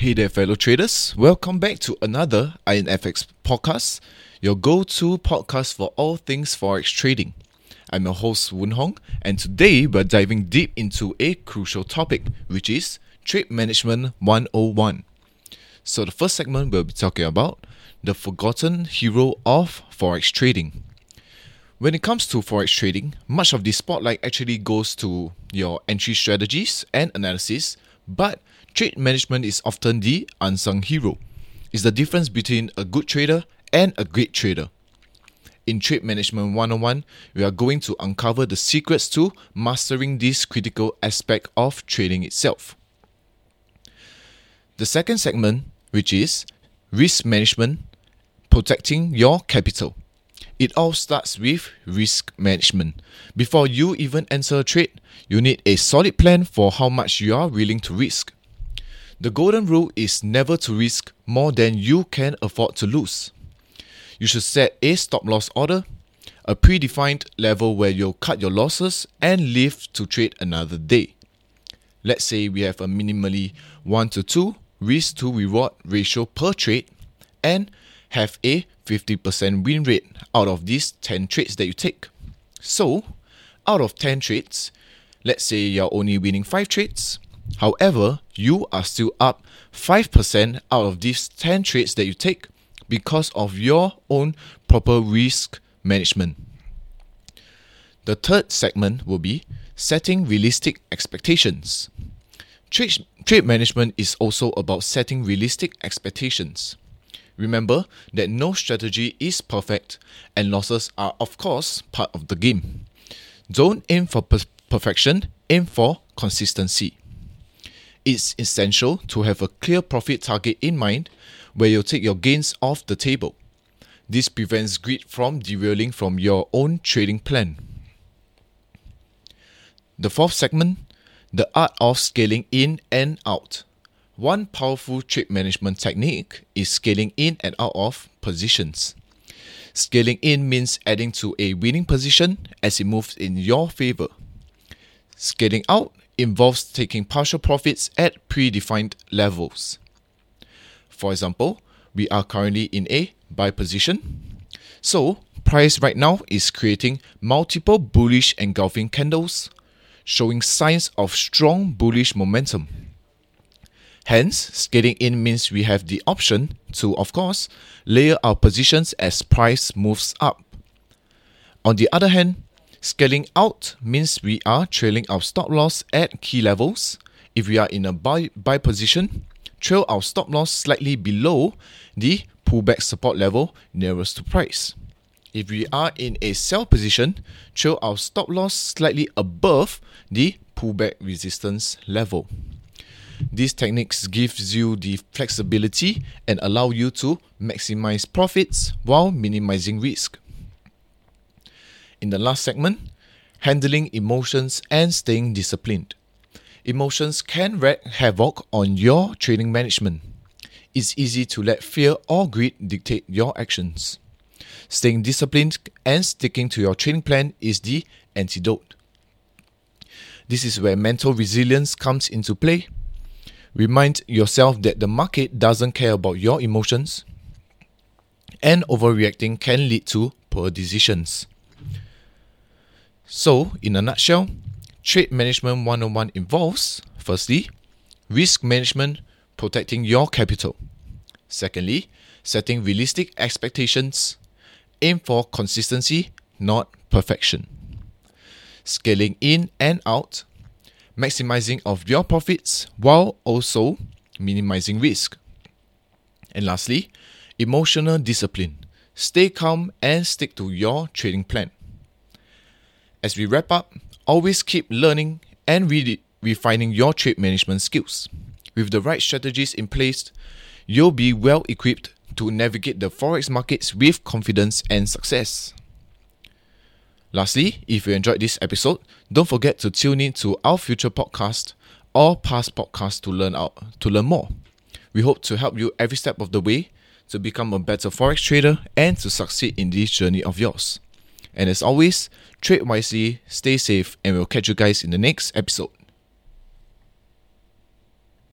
Hey there, fellow traders. Welcome back to another INFX podcast, your go to podcast for all things Forex trading. I'm your host, Woon Hong, and today we're diving deep into a crucial topic, which is Trade Management 101. So, the first segment we'll be talking about the forgotten hero of Forex trading. When it comes to Forex trading, much of the spotlight actually goes to your entry strategies and analysis, but trade management is often the unsung hero. It's the difference between a good trader and a great trader. In Trade Management 101, we are going to uncover the secrets to mastering this critical aspect of trading itself. The second segment, which is risk management, protecting your capital. It all starts with risk management. Before you even enter a trade, you need a solid plan for how much you are willing to risk. The golden rule is never to risk more than you can afford to lose. You should set a stop loss order, a predefined level where you'll cut your losses and live to trade another day. Let's say we have a minimally 1 to 2 risk to reward ratio per trade and have a 50% win rate out of these 10 trades that you take. So, out of 10 trades, let's say you're only winning 5 trades, However, you are still up 5% out of these 10 trades that you take because of your own proper risk management. The third segment will be setting realistic expectations. Trade, trade management is also about setting realistic expectations. Remember that no strategy is perfect and losses are, of course, part of the game. Don't aim for per- perfection, aim for consistency it's essential to have a clear profit target in mind where you take your gains off the table. This prevents greed from derailing from your own trading plan. The fourth segment the art of scaling in and out. One powerful trade management technique is scaling in and out of positions. Scaling in means adding to a winning position as it moves in your favor. Scaling out involves taking partial profits at predefined levels. For example, we are currently in a buy position. So, price right now is creating multiple bullish engulfing candles, showing signs of strong bullish momentum. Hence, scaling in means we have the option to, of course, layer our positions as price moves up. On the other hand, Scaling out means we are trailing our stop loss at key levels. If we are in a buy, buy position, trail our stop loss slightly below the pullback support level nearest to price. If we are in a sell position, trail our stop loss slightly above the pullback resistance level. These techniques gives you the flexibility and allow you to maximize profits while minimizing risk. In the last segment, handling emotions and staying disciplined. Emotions can wreak havoc on your trading management. It's easy to let fear or greed dictate your actions. Staying disciplined and sticking to your trading plan is the antidote. This is where mental resilience comes into play. Remind yourself that the market doesn't care about your emotions, and overreacting can lead to poor decisions. So, in a nutshell, Trade Management 101 involves firstly, risk management, protecting your capital. Secondly, setting realistic expectations. Aim for consistency, not perfection. Scaling in and out, maximizing of your profits while also minimizing risk. And lastly, emotional discipline. Stay calm and stick to your trading plan. As we wrap up, always keep learning and re- refining your trade management skills. With the right strategies in place, you'll be well equipped to navigate the forex markets with confidence and success. Lastly, if you enjoyed this episode, don't forget to tune in to our future podcast or past podcasts to learn out to learn more. We hope to help you every step of the way to become a better forex trader and to succeed in this journey of yours. And as always, trade wisely, stay safe, and we'll catch you guys in the next episode.